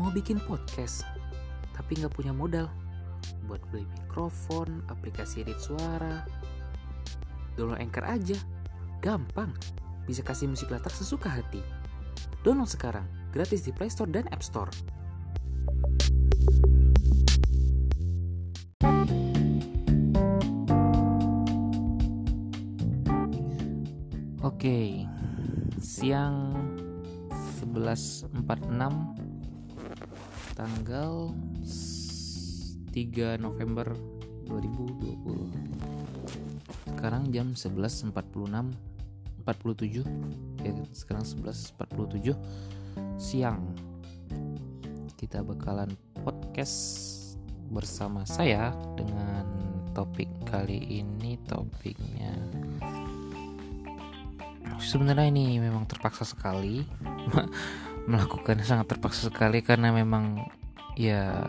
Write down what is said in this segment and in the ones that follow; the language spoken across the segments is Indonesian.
mau bikin podcast tapi nggak punya modal. Buat beli mikrofon, aplikasi edit suara, download Anchor aja, gampang, bisa kasih musik latar sesuka hati. Download sekarang, gratis di Play Store dan App Store. Oke, siang 11.46 tanggal 3 November 2020 sekarang jam 11.46 47 ya sekarang 11.47 siang. Kita bakalan podcast bersama saya dengan topik kali ini topiknya. Sebenarnya ini memang terpaksa sekali melakukan sangat terpaksa sekali karena memang ya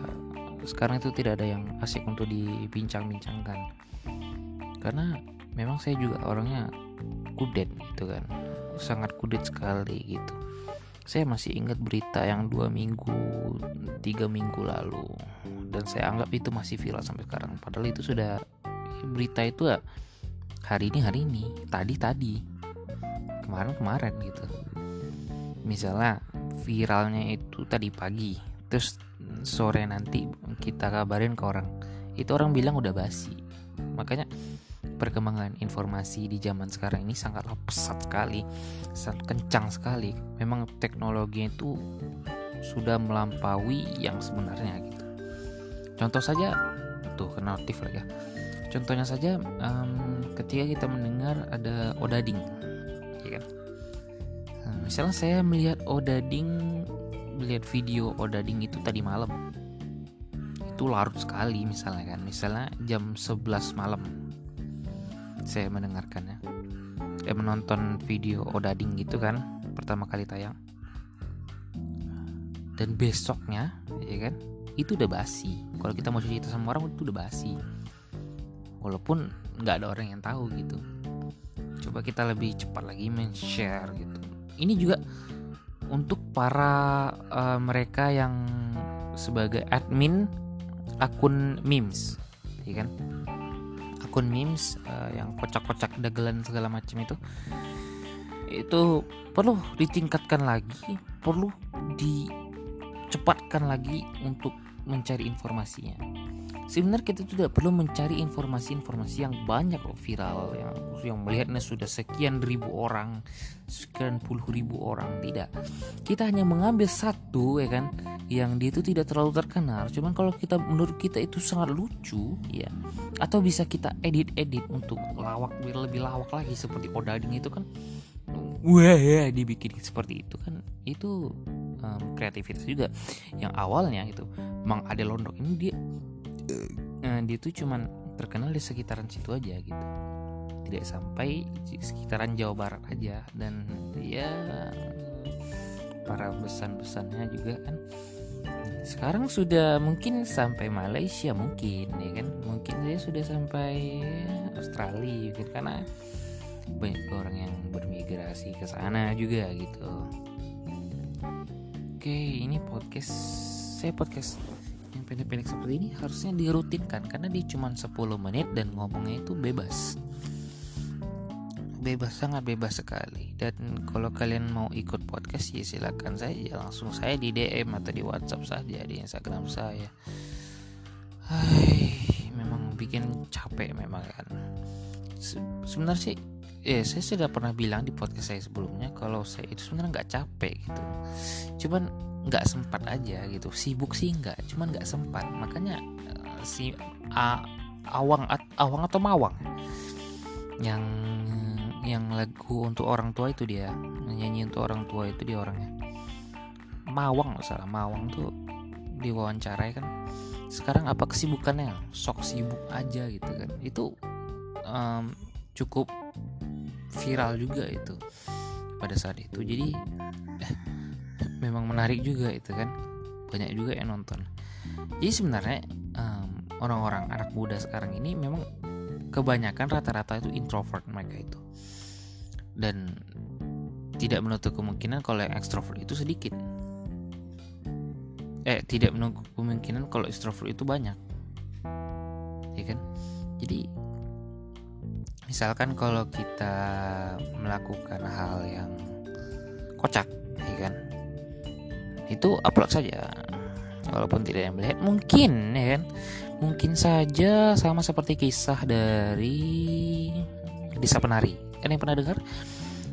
sekarang itu tidak ada yang asik untuk dibincang-bincangkan. Karena memang saya juga orangnya kudet gitu kan sangat kudet sekali gitu. Saya masih ingat berita yang dua minggu tiga minggu lalu dan saya anggap itu masih viral sampai sekarang. Padahal itu sudah berita itu ya hari ini hari ini tadi tadi kemarin kemarin gitu. Misalnya viralnya itu tadi pagi. Terus sore nanti kita kabarin ke orang. Itu orang bilang udah basi. Makanya perkembangan informasi di zaman sekarang ini sangatlah pesat sekali sangat kencang sekali. Memang teknologi itu sudah melampaui yang sebenarnya gitu. Contoh saja tuh kena notif lah ya. Contohnya saja um, ketika kita mendengar ada odading misalnya saya melihat odading melihat video odading itu tadi malam. Itu larut sekali misalnya kan. Misalnya jam 11 malam saya mendengarkannya. Eh menonton video odading gitu kan pertama kali tayang. Dan besoknya ya kan itu udah basi. Kalau kita mau cerita sama orang itu udah basi. Walaupun nggak ada orang yang tahu gitu. Coba kita lebih cepat lagi men-share gitu ini juga untuk para uh, mereka yang sebagai admin akun memes ya kan? Akun memes uh, yang kocak-kocak dagelan segala macam itu itu perlu ditingkatkan lagi perlu dicepatkan lagi untuk mencari informasinya. Sebenarnya kita tidak perlu mencari informasi-informasi yang banyak loh viral yang yang melihatnya sudah sekian ribu orang sekian puluh ribu orang tidak. Kita hanya mengambil satu ya kan yang dia itu tidak terlalu terkenal. Cuman kalau kita menurut kita itu sangat lucu ya. Atau bisa kita edit-edit untuk lawak lebih lawak lagi seperti odading itu kan. Wah ya dibikin seperti itu kan. Itu um, kreativitas juga. Yang awalnya itu Mang Ade Londok ini dia uh, dia tuh cuman terkenal di sekitaran situ aja gitu. Tidak sampai di sekitaran Jawa Barat aja. Dan ya para besan-besannya juga kan sekarang sudah mungkin sampai Malaysia mungkin ya kan? Mungkin saya sudah sampai Australia gitu karena banyak orang yang bermigrasi ke sana juga gitu oke ini podcast saya podcast yang pendek-pendek seperti ini harusnya dirutinkan karena dia cuma 10 menit dan ngomongnya itu bebas. Bebas sangat bebas sekali. Dan kalau kalian mau ikut podcast ya silakan saja. Langsung saya di DM atau di WhatsApp saja di Instagram saya. Hai memang bikin capek memang kan. Se sebenarnya sih ya saya sudah pernah bilang di podcast saya sebelumnya kalau saya itu sebenarnya nggak capek gitu. Cuman nggak sempat aja gitu. Sibuk sih nggak cuman nggak sempat. Makanya uh, si uh, awang awang atau mawang yang yang lagu untuk orang tua itu dia. Nyanyi untuk orang tua itu dia orangnya. Mawang salah. Mawang tuh diwawancarai kan. Sekarang apa kesibukannya? Sok sibuk aja gitu kan. Itu um, cukup viral juga itu pada saat itu. Jadi eh, memang menarik juga itu kan. Banyak juga yang nonton. Jadi sebenarnya um, orang-orang anak muda sekarang ini memang kebanyakan rata-rata itu introvert mereka itu. Dan tidak menutup kemungkinan kalau yang ekstrovert itu sedikit. Eh tidak menunggu kemungkinan kalau extrovert itu banyak. Ya kan? Jadi misalkan kalau kita melakukan hal yang kocak ya kan? Itu upload saja. Walaupun tidak yang melihat mungkin ya kan? Mungkin saja sama seperti kisah dari desa penari. Kan yang pernah dengar?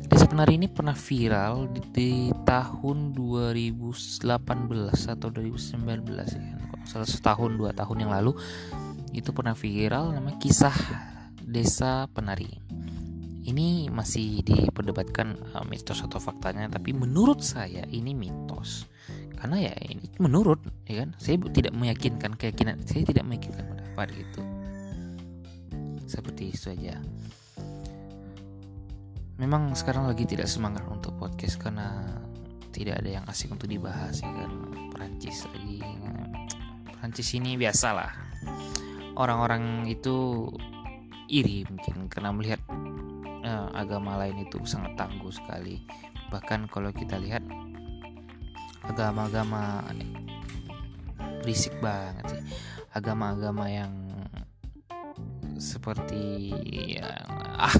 Desa penari ini pernah viral di, di tahun 2018 atau 2019 ya kan? Setahun dua tahun yang lalu itu pernah viral nama kisah desa penari. Ini masih diperdebatkan uh, mitos atau faktanya tapi menurut saya ini mitos. Karena ya ini menurut ya kan? Saya tidak meyakinkan keyakinan saya tidak meyakinkan pendapat gitu. Seperti itu saja memang sekarang lagi tidak semangat untuk podcast karena tidak ada yang asik untuk dibahas ya kan? Perancis lagi Perancis ini biasalah. Orang-orang itu iri mungkin karena melihat uh, agama lain itu sangat tangguh sekali. Bahkan kalau kita lihat agama-agama berisik banget sih. Agama-agama yang seperti ya ah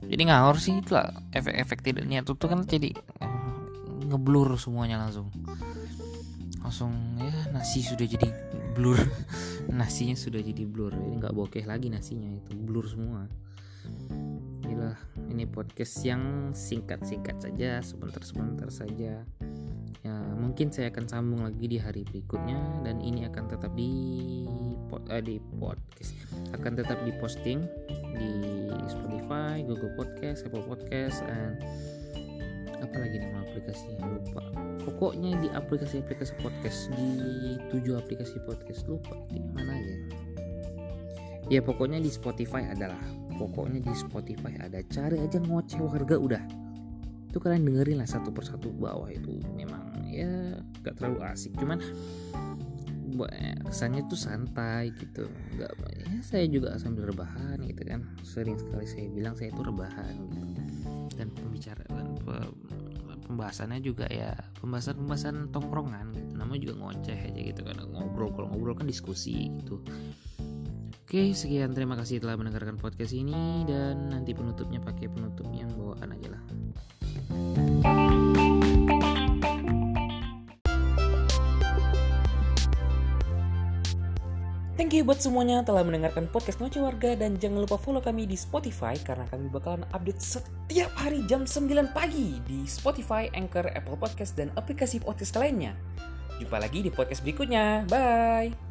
jadi ngawur sih itu lah efek-efek tidak niat itu kan jadi uh, ngeblur semuanya langsung. Langsung ya nasi sudah jadi blur nasinya sudah jadi blur. Ini nggak bokeh lagi nasinya itu blur semua. Inilah ini podcast yang singkat-singkat saja sebentar-sebentar saja. Ya mungkin saya akan sambung lagi di hari berikutnya dan ini akan tetap di pod, eh, di podcast. Akan tetap diposting di Spotify, Google Podcast, Apple Podcast, and apa lagi nama aplikasinya? Lupa. Pokoknya di aplikasi-aplikasi podcast di tujuh aplikasi podcast lupa di mana aja. Ya pokoknya di Spotify adalah pokoknya di Spotify ada. Cari aja ngoceh warga udah. Itu kalian dengerin lah satu persatu. Bawah itu memang ya gak terlalu asik. Cuman kesannya tuh santai gitu. Nggak ya saya juga sambil rebahan gitu kan. Sering sekali saya bilang saya itu rebahan gitu dan pembicaraan pembahasannya juga ya pembahasan-pembahasan tongkrongan gitu. namanya juga ngoceh aja gitu kan ngobrol kalau ngobrol kan diskusi gitu Oke, sekian terima kasih telah mendengarkan podcast ini dan nanti penutupnya pakai penutup yang bawaan aja lah. Thank you buat semuanya telah mendengarkan podcast Noce Warga dan jangan lupa follow kami di Spotify karena kami bakalan update setiap hari jam 9 pagi di Spotify, Anchor, Apple Podcast, dan aplikasi podcast lainnya. Jumpa lagi di podcast berikutnya. Bye!